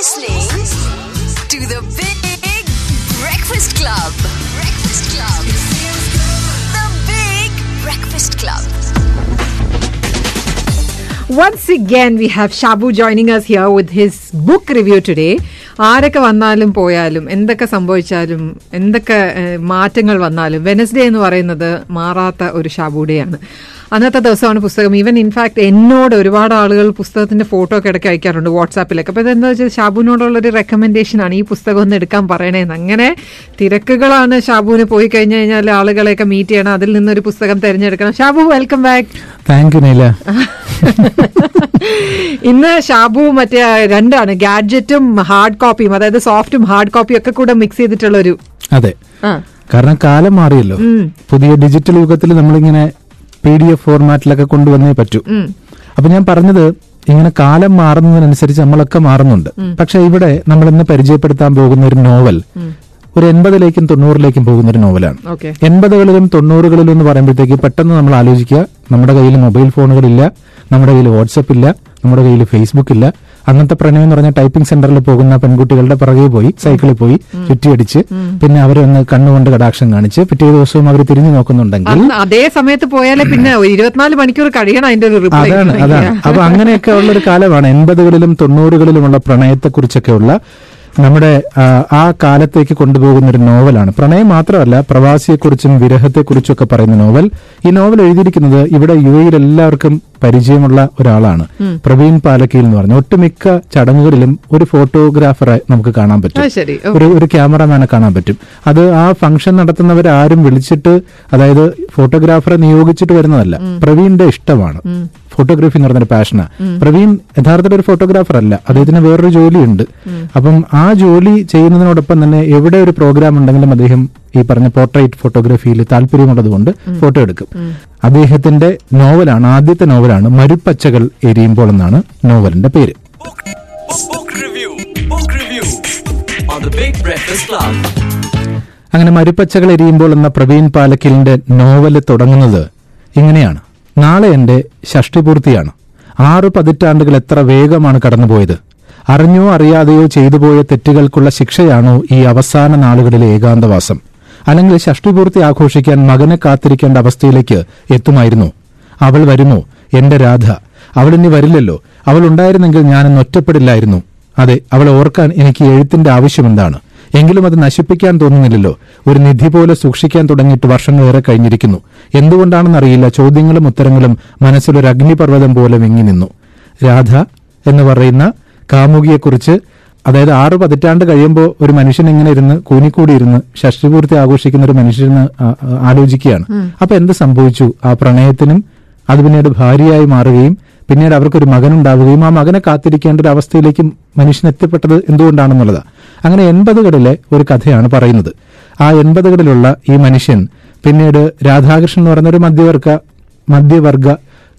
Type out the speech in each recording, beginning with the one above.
listening to the Big Breakfast Club. Breakfast Club. The Big Breakfast Club. Once again, we have Shabu joining us here with his book review today. ആരൊക്കെ വന്നാലും പോയാലും എന്തൊക്കെ സംഭവിച്ചാലും എന്തൊക്കെ മാറ്റങ്ങൾ വന്നാലും Wednesday എന്ന് പറയുന്നത് മാറാത്ത ഒരു ഷാബുഡേയാണ് അന്നത്തെ ദിവസമാണ് പുസ്തകം. ഈവൻ ഇൻഫാക്ട് എന്നോട് ഒരുപാട് ആളുകൾ പുസ്തകത്തിന്റെ ഫോട്ടോ ഒക്കെ ഇടയ്ക്ക് അയക്കാറുണ്ട് വാട്സാപ്പിലൊക്കെ അപ്പൊ ഇതെന്താ വെച്ചാൽ ഷാബുവിനോടുള്ള ഒരു റെക്കമെൻഡേഷൻ ആണ് ഈ പുസ്തകം ഒന്ന് എടുക്കാൻ പറയണേന്ന് അങ്ങനെ തിരക്കുകളാണ് ഷാബുവിന് പോയി കഴിഞ്ഞു കഴിഞ്ഞാൽ ആളുകളെയൊക്കെ മീറ്റ് ചെയ്യണം. അതിൽ നിന്നൊരു പുസ്തകം തിരഞ്ഞെടുക്കണം. Shabu welcome back thank you Neela ഇന്ന് ഷാബു മറ്റേ രണ്ടാണ് ഗാഡ്ജറ്റും ഹാർഡ് കോപ്പിയും അതായത് സോഫ്റ്റും ഹാർഡ് കോപ്പിയും ഒക്കെ കൂടെ മിക്സ് ചെയ്തിട്ടുള്ള ഒരു അതെ കാരണം കാലം മാറിയല്ലോ. പുതിയ ഡിജിറ്റൽ യുഗത്തിൽ നമ്മളിങ്ങനെ പി ഡി എഫ് ഫോർമാറ്റിലൊക്കെ കൊണ്ടുവന്നേ പറ്റൂ. അപ്പൊ ഞാൻ പറഞ്ഞത് ഇങ്ങനെ കാലം മാറുന്നതിനനുസരിച്ച് നമ്മളൊക്കെ മാറുന്നുണ്ട്. പക്ഷെ ഇവിടെ നമ്മൾ ഇന്ന് പരിചയപ്പെടുത്താൻ പോകുന്ന ഒരു നോവൽ ഒരു എൺപതിലേക്കും തൊണ്ണൂറിലേക്കും പോകുന്ന ഒരു നോവലാണ്. എൺപതുകളിലും തൊണ്ണൂറുകളിലും എന്ന് പറയുമ്പോഴത്തേക്ക് പെട്ടെന്ന് നമ്മൾ ആലോചിക്കുക നമ്മുടെ കയ്യിൽ മൊബൈൽ ഫോണുകളില്ല നമ്മുടെ കയ്യിൽ വാട്സപ്പ് ഇല്ല നമ്മുടെ കയ്യിൽ ഫേസ്ബുക്ക് ഇല്ല അങ്ങനത്തെ പ്രണയം എന്ന് പറഞ്ഞ ടൈപ്പിംഗ് സെന്ററിൽ പോകുന്ന പെൺകുട്ടികളുടെ പിറകെ പോയി സൈക്കിളിൽ പോയി ചുറ്റിയടിച്ച് പിന്നെ അവരെ ഒന്ന് കണ്ണുകൊണ്ട് കടാക്ഷം കാണിച്ച് പിറ്റേ ദിവസവും അവർ തിരിഞ്ഞു നോക്കുന്നുണ്ടെങ്കിൽ അതേ സമയത്ത് പോയാലേ പിന്നെ ഇരുപത്തിനാല് മണിക്കൂർ കഴിയണം അതിന്റെ ഒരു അതാണ് അതാണ്. അപ്പൊ അങ്ങനെയൊക്കെ ഉള്ള ഒരു കാലമാണ് എൺപതുകളിലും തൊണ്ണൂറുകളിലുമുള്ള പ്രണയത്തെക്കുറിച്ചൊക്കെയുള്ള നമ്മുടെ ആ, കാലത്തേക്ക് കൊണ്ടുപോകുന്ന ഒരു നോവലാണ്. പ്രണയം മാത്രമല്ല പ്രവാസിയെക്കുറിച്ചും വിരഹത്തെക്കുറിച്ചും ഒക്കെ പറയുന്ന നോവൽ. ഈ നോവൽ എഴുതിയിരിക്കുന്നത് ഇവിടെ യു എയിൽ എല്ലാവർക്കും പരിചയമുള്ള ഒരാളാണ്. പ്രവീൺ പാലക്കിയിൽ എന്ന് പറഞ്ഞു. ഒട്ടുമിക്ക ചടങ്ങുകളിലും ഒരു ഫോട്ടോഗ്രാഫറെ നമുക്ക് കാണാൻ പറ്റും. ഒരു ഒരു ക്യാമറമാനെ കാണാൻ പറ്റും. അത് ആ ഫംഗ്ഷൻ നടത്തുന്നവരാരും വിളിച്ചിട്ട് അതായത് ഫോട്ടോഗ്രാഫറെ നിയോഗിച്ചിട്ട് വരുന്നതല്ല. പ്രവീണിന്റെ ഇഷ്ടമാണ്. ഫോട്ടോഗ്രാഫി എന്ന് പറഞ്ഞൊരു പാഷനാണ് പ്രവീൺ യഥാർത്ഥത്തിൽ ഒരു ഫോട്ടോഗ്രാഫർ അല്ല. അദ്ദേഹത്തിന് വേറൊരു ജോലിയുണ്ട്. അപ്പം ആ ജോലി ചെയ്യുന്നതിനോടൊപ്പം തന്നെ എവിടെ ഒരു പ്രോഗ്രാം ഉണ്ടെങ്കിലും അദ്ദേഹം ഈ പറഞ്ഞ പോർട്രേറ്റ് ഫോട്ടോഗ്രാഫിയിൽ താല്പര്യമുള്ളതുകൊണ്ട് ഫോട്ടോ എടുക്കും. അദ്ദേഹത്തിന്റെ നോവലാണ് ആദ്യത്തെ നോവലാണ് മരുപ്പച്ചകൾ എരിയുമ്പോൾ എന്നാണ് നോവലിന്റെ പേര്. അങ്ങനെ മരുപ്പച്ചകൾ എരിയുമ്പോൾ എന്ന പ്രവീൺ പാലക്കിലിന്റെ നോവൽ തുടങ്ങുന്നത് ഇങ്ങനെയാണ്. നാളെ എന്റെ ഷഷ്ടിപൂർത്തിയാണ്. ആറ് പതിറ്റാണ്ടുകൾ എത്ര വേഗമാണ് കടന്നുപോയത്. അറിഞ്ഞോ അറിയാതെയോ ചെയ്തുപോയ തെറ്റുകൾക്കുള്ള ശിക്ഷയാണോ ഈ അവസാന നാളുകളിലെ ഏകാന്തവാസം. അല്ലെങ്കിൽ ഷഷ്ടിപൂർത്തി ആഘോഷിക്കാൻ മകനെ കാത്തിരിക്കേണ്ട അവസ്ഥയിലേക്ക് എത്തുമായിരുന്നു. അവൾ വരുമോ? എന്റെ രാധ അവൾ ഇനി വരില്ലല്ലോ. അവൾ ഉണ്ടായിരുന്നെങ്കിൽ ഞാനിന്ന് ഒറ്റപ്പെടില്ലായിരുന്നു. അതെ അവളെ ഓർക്കാൻ എനിക്ക് എഴുത്തിന്റെ ആവശ്യമെന്താണ്? എങ്കിലും അത് നശിപ്പിക്കാൻ തോന്നുന്നില്ലല്ലോ. ഒരു നിധി പോലെ സൂക്ഷിക്കാൻ തുടങ്ങിയിട്ട് വർഷങ്ങളേറെ കഴിഞ്ഞിരിക്കുന്നു. എന്തുകൊണ്ടാണെന്നറിയില്ല ചോദ്യങ്ങളും ഉത്തരങ്ങളും മനസ്സിലൊരു അഗ്നിപർവതം പോലെ വെങ്ങി നിന്നു. രാധ എന്ന് പറയുന്ന കാമുകിയെക്കുറിച്ച് അതായത് ആറ് പതിറ്റാണ്ട് കഴിയുമ്പോൾ ഒരു മനുഷ്യൻ ഇങ്ങനെ ഇരുന്ന് കൂനിക്കൂടി ഇരുന്ന് ഷഷ്ടിപൂർത്തി ആഘോഷിക്കുന്ന ഒരു മനുഷ്യന് ആലോചിക്കുകയാണ്. അപ്പൊ എന്ത് സംഭവിച്ചു? ആ പ്രണയത്തിനും അത് പിന്നീട് ഭാര്യയായി മാറുകയും പിന്നീട് അവർക്കൊരു മകനുണ്ടാവുകയും ആ മകനെ കാത്തിരിക്കേണ്ട ഒരു അവസ്ഥയിലേക്ക് മനുഷ്യൻ എത്തിപ്പെട്ടത് എന്തുകൊണ്ടാണെന്നുള്ളത്. അങ്ങനെ എൺപതുകളിലെ ഒരു കഥയാണ് പറയുന്നത്. ആ എൺപതുകളിലുള്ള ഈ മനുഷ്യൻ പിന്നീട് രാധാകൃഷ്ണൻ എന്ന് പറയുന്ന ഒരു മധ്യവർഗ മധ്യവർഗ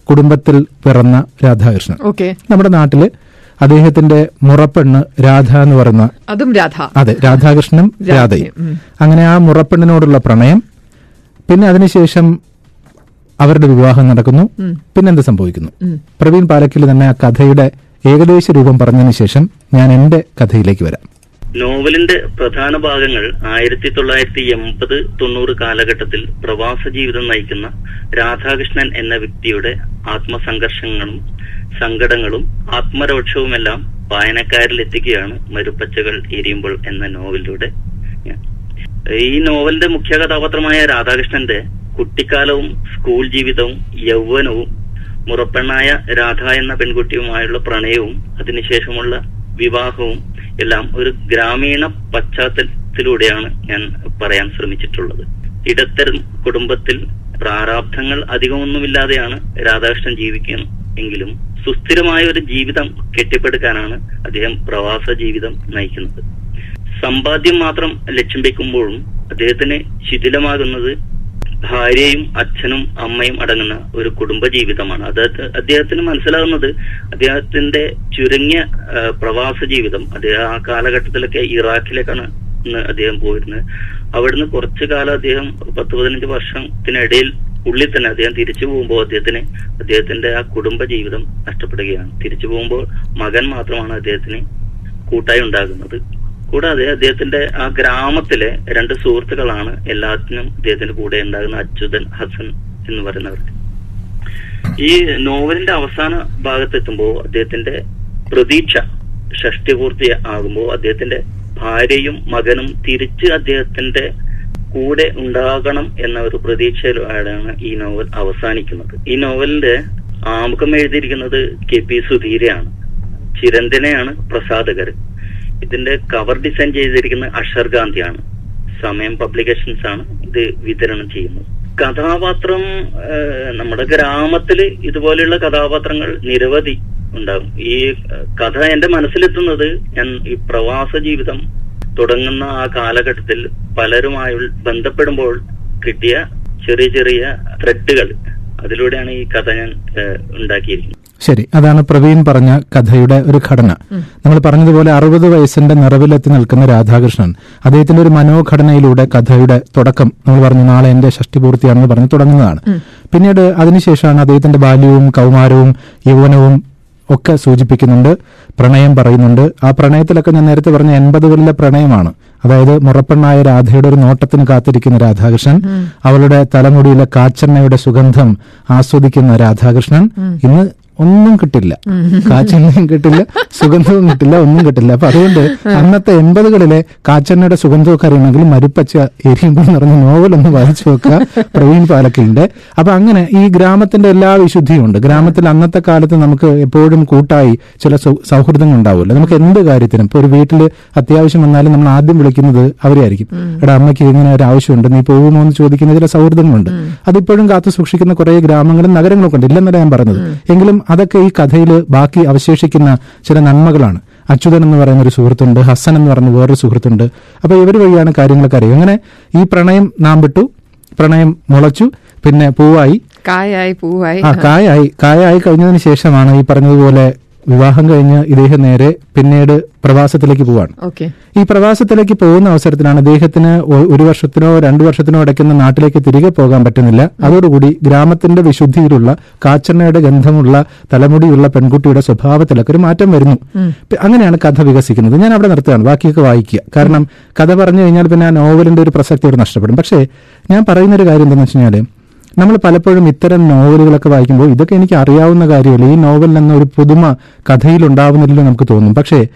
കുടുംബത്തിൽ പിറന്ന രാധാകൃഷ്ണൻ. ഓക്കെ. നമ്മുടെ നാട്ടിൽ അദ്ദേഹത്തിന്റെ മുറപ്പെണ്ണ് രാധ എന്ന് പറയുന്ന അതും രാധ. അതെ രാധാകൃഷ്ണനും രാധയും അങ്ങനെ ആ മുറപ്പെണ്ണിനോടുള്ള പ്രണയം പിന്നെ അതിനുശേഷം അവരുടെ വിവാഹം നടക്കുന്നു. പിന്നെന്ത് സംഭവിക്കുന്നു? പ്രവീൺ പാലക്കിൽ തന്നെ ആ കഥയുടെ ഏകദേശ രൂപം പറഞ്ഞതിന് ശേഷം ഞാൻ എന്റെ കഥയിലേക്ക് വരാം. നോവലിന്റെ പ്രധാന ഭാഗങ്ങൾ ആയിരത്തി തൊള്ളായിരത്തി എൺപത് തൊണ്ണൂറ് കാലഘട്ടത്തിൽ പ്രവാസ ജീവിതം നയിക്കുന്ന രാധാകൃഷ്ണൻ എന്ന വ്യക്തിയുടെ ആത്മസംഘർഷങ്ങളും സങ്കടങ്ങളും ആത്മരോക്ഷവുമെല്ലാം വായനക്കാരിൽ എത്തിക്കുകയാണ് മരുപ്പച്ചകൾ എരിയുമ്പോൾ എന്ന നോവലിലൂടെ. ഈ നോവലിന്റെ മുഖ്യ കഥാപാത്രമായ രാധാകൃഷ്ണന്റെ കുട്ടിക്കാലവും സ്കൂൾ ജീവിതവും യൗവനവും മുറപ്പെണ്ണായ രാധ എന്ന പെൺകുട്ടിയുമായുള്ള പ്രണയവും അതിനുശേഷമുള്ള വിവാഹവും എല്ലാം ഒരു ഗ്രാമീണ പശ്ചാത്തലത്തിലൂടെയാണ് ഞാൻ പറയാൻ ശ്രമിച്ചിട്ടുള്ളത്. ഇടത്തരം കുടുംബത്തിൽ പ്രാരാബ്ധങ്ങൾ അധികമൊന്നുമില്ലാതെയാണ് രാധാകൃഷ്ണൻ ജീവിക്കുന്നത് എങ്കിലും സുസ്ഥിരമായ ഒരു ജീവിതം കെട്ടിപ്പടുക്കാനാണ് അദ്ദേഹം പ്രവാസ ജീവിതം നയിക്കുന്നത്. സമ്പാദ്യം മാത്രം ലക്ഷ്യം വെക്കുമ്പോഴും അദ്ദേഹത്തിന് ശിഥിലമാകുന്നത് ഭാര്യയും അച്ഛനും അമ്മയും അടങ്ങുന്ന ഒരു കുടുംബ ജീവിതമാണ് അത് അദ്ദേഹത്തിന് മനസ്സിലാകുന്നത് അദ്ദേഹത്തിന്റെ ചുരുങ്ങിയ പ്രവാസ ജീവിതം അദ്ദേഹം ആ കാലഘട്ടത്തിലൊക്കെ ഇറാഖിലേക്കാണ് അദ്ദേഹം പോയിരുന്നത്. അവിടുന്ന് കുറച്ചു കാലം അദ്ദേഹം പത്ത് പതിനഞ്ച് വർഷത്തിനിടയിൽ ഉള്ളിൽ തന്നെ അദ്ദേഹം തിരിച്ചു പോകുമ്പോൾ അദ്ദേഹത്തിന് അദ്ദേഹത്തിന്റെ ആ കുടുംബ ജീവിതം നഷ്ടപ്പെടുകയാണ്. തിരിച്ചു പോകുമ്പോൾ മകൻ മാത്രമാണ് അദ്ദേഹത്തിന് കൂട്ടായി ഉണ്ടാകുന്നത്. കൂടാതെ അദ്ദേഹത്തിന്റെ ആ ഗ്രാമത്തിലെ രണ്ട് സുഹൃത്തുക്കളാണ് എല്ലാത്തിനും അദ്ദേഹത്തിന്റെ കൂടെ ഉണ്ടാകുന്ന അച്യുതൻ ഹസൻ എന്ന് പറയുന്നവർ. ഈ നോവലിന്റെ അവസാന ഭാഗത്തെത്തുമ്പോൾ അദ്ദേഹത്തിന്റെ പ്രതീക്ഷ ഷഷ്ടിപൂർത്തി ആകുമ്പോൾ അദ്ദേഹത്തിന്റെ ഭാര്യയും മകനും തിരിച്ച് അദ്ദേഹത്തിന്റെ കൂടെ ഉണ്ടാകണം എന്ന ഒരു പ്രതീക്ഷയിലാണ് ഈ നോവൽ അവസാനിക്കുന്നത്. ഈ നോവലിന്റെ ആമുഖം എഴുതിയിരിക്കുന്നത് കെ പി സുധീരയാണ്. ചിരന്തനെയാണ് പ്രസാദകർ. ഇതിന്റെ കവർ ഡിസൈൻ ചെയ്തിരിക്കുന്നത് അഷർ ഗാന്ധിയാണ്. സമയം പബ്ലിക്കേഷൻസ് ആണ് ഇത് വിതരണം ചെയ്യുന്നത്. കഥാപാത്രം നമ്മുടെ ഗ്രാമത്തിൽ ഇതുപോലെയുള്ള കഥാപാത്രങ്ങൾ നിരവധി ഉണ്ടാകും. ഈ കഥ എന്റെ മനസ്സിലെത്തുന്നത് ഞാൻ ഈ പ്രവാസ ജീവിതം തുടങ്ങുന്ന ആ കാലഘട്ടത്തിൽ പലരുമായി ബന്ധപ്പെടുമ്പോൾ കിട്ടിയ ചെറിയ ചെറിയ ത്രെഡുകൾ അതിലൂടെയാണ് ഈ കഥ ഞാൻ ഉണ്ടാക്കിയിരിക്കുന്നത്. ശരി അതാണ് പ്രവീൺ പറഞ്ഞ കഥയുടെ ഒരു ഘടന. നമ്മൾ പറഞ്ഞതുപോലെ അറുപത് വയസ്സിന്റെ നിറവിലെത്തി നിൽക്കുന്ന രാധാകൃഷ്ണൻ. അദ്ദേഹത്തിന്റെ ഒരു മനോഘടനയിലൂടെ കഥയുടെ തുടക്കം നമ്മൾ പറഞ്ഞു നാളെ എന്റെ ഷഷ്ടിപൂർത്തിയാണെന്ന് പറഞ്ഞ് തുടങ്ങുന്നതാണ്. പിന്നീട് അതിനുശേഷമാണ് അദ്ദേഹത്തിന്റെ ബാല്യവും കൗമാരവും യൗവനവും ഒക്കെ സൂചിപ്പിക്കുന്നുണ്ട് പ്രണയം പറയുന്നുണ്ട്. ആ പ്രണയത്തിലൊക്കെ ഞാൻ നേരത്തെ പറഞ്ഞ എൺപതുകളിലെ പ്രണയമാണ്. അതായത് മുറപ്പെണ്ണായ രാധയുടെ ഒരു നോട്ടത്തിന് കാത്തിരിക്കുന്ന രാധാകൃഷ്ണൻ അവളുടെ തലമുടിയിലെ കാച്ചെണ്ണയുടെ സുഗന്ധം ആസ്വദിക്കുന്ന രാധാകൃഷ്ണൻ. ഇന്ന് ഒന്നും കിട്ടില്ല. കാച്ചെണ്ണയും കിട്ടില്ല സുഗന്ധവും കിട്ടില്ല ഒന്നും കിട്ടില്ല. അപ്പൊ അതുകൊണ്ട് അന്നത്തെ എൺപതുകളിലെ കാച്ചെണ്ണയുടെ സുഗന്ധമൊക്കെ അറിയണമെങ്കിൽ മരുപ്പച്ച എരിയുമ്പോൾ നിറഞ്ഞ നോവൽ ഒന്ന് വായിച്ചു നോക്കുക പ്രവീൺ പാലക്കുണ്ട് അപ്പൊ അങ്ങനെ ഈ ഗ്രാമത്തിന്റെ എല്ലാ വിശുദ്ധിയും ഉണ്ട്. ഗ്രാമത്തിൽ അന്നത്തെ കാലത്ത് നമുക്ക് എപ്പോഴും കൂട്ടായി ചില സൗഹൃദങ്ങൾ ഉണ്ടാവുമല്ലോ. നമുക്ക് എന്ത് കാര്യത്തിനും ഇപ്പൊ ഒരു വീട്ടിൽ അത്യാവശ്യം വന്നാലും നമ്മൾ ആദ്യം വിളിക്കുന്നത് അവരെയായിരിക്കും. എടാ അമ്മയ്ക്ക് ഇങ്ങനെ ഒരു ആവശ്യമുണ്ട് നീ പോകുമോ എന്ന് ചോദിക്കുന്ന ചില സൗഹൃദങ്ങളുണ്ട്. അതിപ്പോഴും കാത്തു സൂക്ഷിക്കുന്ന കുറെ ഗ്രാമങ്ങളും നഗരങ്ങളൊക്കെ ഉണ്ട്. ഇല്ലെന്നല്ല ഞാൻ പറഞ്ഞത്. എങ്കിലും അതൊക്കെ ഈ കഥയിൽ ബാക്കി അവശേഷിക്കുന്ന ചില നന്മകളാണ്. അച്യുതൻ എന്ന് പറയുന്ന ഒരു സുഹൃത്തുണ്ട് ഹസൻ എന്ന് പറയുന്ന വേറൊരു സുഹൃത്തുണ്ട്. അപ്പൊ ഇവർ വഴിയാണ് കാര്യങ്ങളൊക്കെ അറിയുക. അങ്ങനെ ഈ പ്രണയം നാം വിട്ടു പ്രണയം മുളച്ചു പിന്നെ പൂവായി. കായായി പൂവായി. ആ കായായി. കായായി കഴിഞ്ഞതിന് ശേഷമാണ് ഈ പറഞ്ഞതുപോലെ വിവാഹം കഴിഞ്ഞ് ഇദ്ദേഹം നേരെ പിന്നീട് പ്രവാസത്തിലേക്ക് പോവാണ്. ഈ പ്രവാസത്തിലേക്ക് പോകുന്ന അവസരത്തിലാണ് അദ്ദേഹത്തിന് ഒരു വർഷത്തിനോ രണ്ടു വർഷത്തിനോ അടയ്ക്കുന്ന നാട്ടിലേക്ക് തിരികെ പോകാൻ പറ്റുന്നില്ല. അതോടുകൂടി ഗ്രാമത്തിന്റെ വിശുദ്ധിയിലുള്ള കാച്ചെണ്ണയുടെ ഗന്ധമുള്ള തലമുടിയുള്ള പെൺകുട്ടിയുടെ സ്വഭാവത്തിലൊക്കെ ഒരു മാറ്റം വരുന്നു. അങ്ങനെയാണ് കഥ വികസിക്കുന്നത്. ഞാൻ അവിടെ നിർത്തുകയാണ് ബാക്കിയൊക്കെ വായിക്കുക. കാരണം കഥ പറഞ്ഞു കഴിഞ്ഞാൽ പിന്നെ ആ നോവലിന്റെ ഒരു പ്രസക്തി അവിടെ നഷ്ടപ്പെടും. പക്ഷേ ഞാൻ പറയുന്ന ഒരു കാര്യം എന്താണെന്ന് വെച്ച് കഴിഞ്ഞാൽ നമ്മൾ പലപ്പോഴും ഇത്തരം നോവലുകളൊക്കെ വായിക്കുമ്പോൾ ഇതൊക്കെ എനിക്ക് അറിയാവുന്ന കാര്യമല്ല? ഈ നോവലിൽ നിന്ന് ഒരു പുതുമ കഥയിൽ ഉണ്ടാവുന്നില്ലല്ലോ നമുക്ക് തോന്നും. പക്ഷേ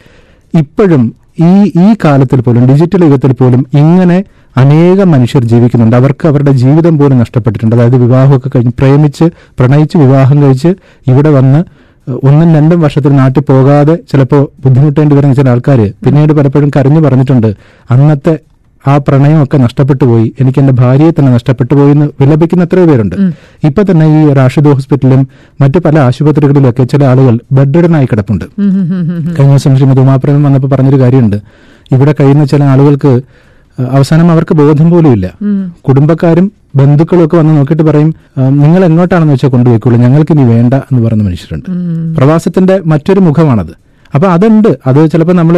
ഇപ്പോഴും ഈ ഈ കാലത്തിൽ പോലും ഡിജിറ്റൽ യുഗത്തിൽ പോലും ഇങ്ങനെ അനേകം മനുഷ്യർ ജീവിക്കുന്നുണ്ട്. അവർക്ക് അവരുടെ ജീവിതം പോലും നഷ്ടപ്പെട്ടിട്ടുണ്ട്. അതായത് വിവാഹമൊക്കെ കഴിഞ്ഞ് പ്രേമിച്ച് പ്രണയിച്ച് വിവാഹം കഴിച്ച് ഇവിടെ വന്ന് ഒന്നും രണ്ടും വർഷത്തിൽ നാട്ടിൽ പോകാതെ ചിലപ്പോൾ ബുദ്ധിമുട്ടേണ്ടി വരുന്ന ചില ആൾക്കാർ പിന്നീട് പലപ്പോഴും കരഞ്ഞു പറഞ്ഞിട്ടുണ്ട്. അന്നത്തെ ആ പ്രണയമൊക്കെ നഷ്ടപ്പെട്ടു പോയി. എനിക്ക് എന്റെ ഭാര്യയെ തന്നെ നഷ്ടപ്പെട്ടു പോയി എന്ന് വിലപിക്കുന്ന എത്രയോ പേരുണ്ട്. ഇപ്പൊ തന്നെ ഈ റാഷിദ് ഹോസ്പിറ്റലിലും മറ്റു പല ആശുപത്രികളിലൊക്കെ ചില ആളുകൾ ബെഡ്രിഡനായി കിടപ്പുണ്ട്. കഴിഞ്ഞ ദിവസം ശ്രീമതി ഉമാപ്രേമൻ വന്നപ്പോൾ പറഞ്ഞൊരു കാര്യമുണ്ട്. ഇവിടെ കഴിയുന്ന ചില ആളുകൾക്ക് അവസാനം അവർക്ക് ബോധം പോലും ഇല്ല. കുടുംബക്കാരും ബന്ധുക്കളും ഒക്കെ വന്ന് നോക്കിയിട്ട് പറയും നിങ്ങൾ എങ്ങോട്ടാണെന്ന് വെച്ചാൽ കൊണ്ടുപോയിക്കോളൂ ഞങ്ങൾക്ക് ഇനി വേണ്ട എന്ന് പറയുന്ന മനുഷ്യരുണ്ട്. പ്രവാസത്തിന്റെ മറ്റൊരു മുഖമാണത്. അപ്പൊ അതുണ്ട്. അത് ചിലപ്പോൾ നമ്മൾ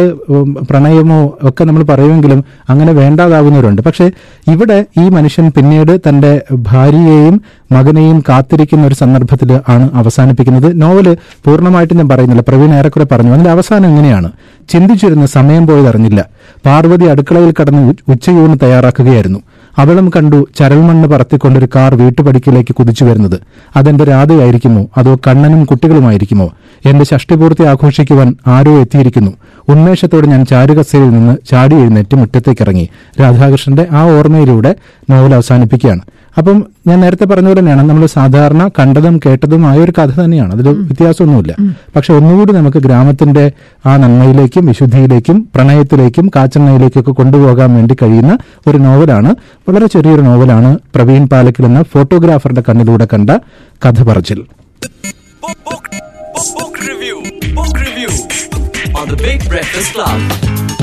പ്രണയമോ ഒക്കെ നമ്മൾ പറയുമെങ്കിലും അങ്ങനെ വേണ്ടാതാവുന്നവരുണ്ട് പക്ഷേ ഇവിടെ ഈ മനുഷ്യൻ പിന്നീട് തന്റെ ഭാര്യയെയും മകനെയും കാത്തിരിക്കുന്ന ഒരു സന്ദർഭത്തിൽ ആണ് അവസാനിപ്പിക്കുന്നത്. നോവൽ പൂർണമായിട്ട് ഞാൻ പറയുന്നില്ല. പ്രവീൺ ഏറെക്കുറെ പറഞ്ഞു. അതിന്റെ അവസാനം എങ്ങനെയാണ് ചിന്തിച്ചിരുന്ന സമയം പോയതറിഞ്ഞില്ല. പാർവതി അടുക്കളയിൽ കടന്ന് ഉച്ചയൂണ് തയ്യാറാക്കുകയായിരുന്നു. അവളും കണ്ടു ചരൽമണ്ണ് പറത്തിക്കൊണ്ടൊരു കാർ വീട്ടുപടിക്കിലേക്ക് കുതിച്ചു വരുന്നത്. അതെന്റെ രാധയായിരിക്കുമോ അതോ കണ്ണനും കുട്ടികളുമായിരിക്കുമോ? എന്റെ ഷഷ്ടിപൂർത്തി ആഘോഷിക്കുവാൻ ആരോ എത്തിയിരിക്കുന്നു. ഉന്മേഷത്തോടെ ഞാൻ ചാരുകസയിൽ നിന്ന് ചാടി എഴുന്നേറ്റ് മുറ്റത്തേക്കിറങ്ങി. രാധാകൃഷ്ണന്റെ ആ ഓർമ്മയിലൂടെ നോവൽ അവസാനിപ്പിക്കുകയാണ്. അപ്പം ഞാൻ നേരത്തെ പറഞ്ഞ പോലെ തന്നെയാണ് നമ്മൾ സാധാരണ കണ്ടതും കേട്ടതുമായ ഒരു കഥ തന്നെയാണ്. അതിൽ വ്യത്യാസമൊന്നുമില്ല. പക്ഷെ ഒന്നുകൂടി നമുക്ക് ഗ്രാമത്തിന്റെ ആ നന്മയിലേക്കും വിശുദ്ധിയിലേക്കും പ്രണയത്തിലേക്കും കാച്ചെണ്ണയിലേക്കൊക്കെ കൊണ്ടുപോകാൻ വേണ്ടി കഴിയുന്ന ഒരു നോവലാണ്. വളരെ ചെറിയൊരു നോവലാണ് പ്രവീൺ പാലക്കിൽ എന്ന ഫോട്ടോഗ്രാഫറുടെ കണ്ണിലൂടെ കണ്ട കഥ പറച്ചിൽ. Book, book, book, book review. Book review. On the Big Breakfast Club.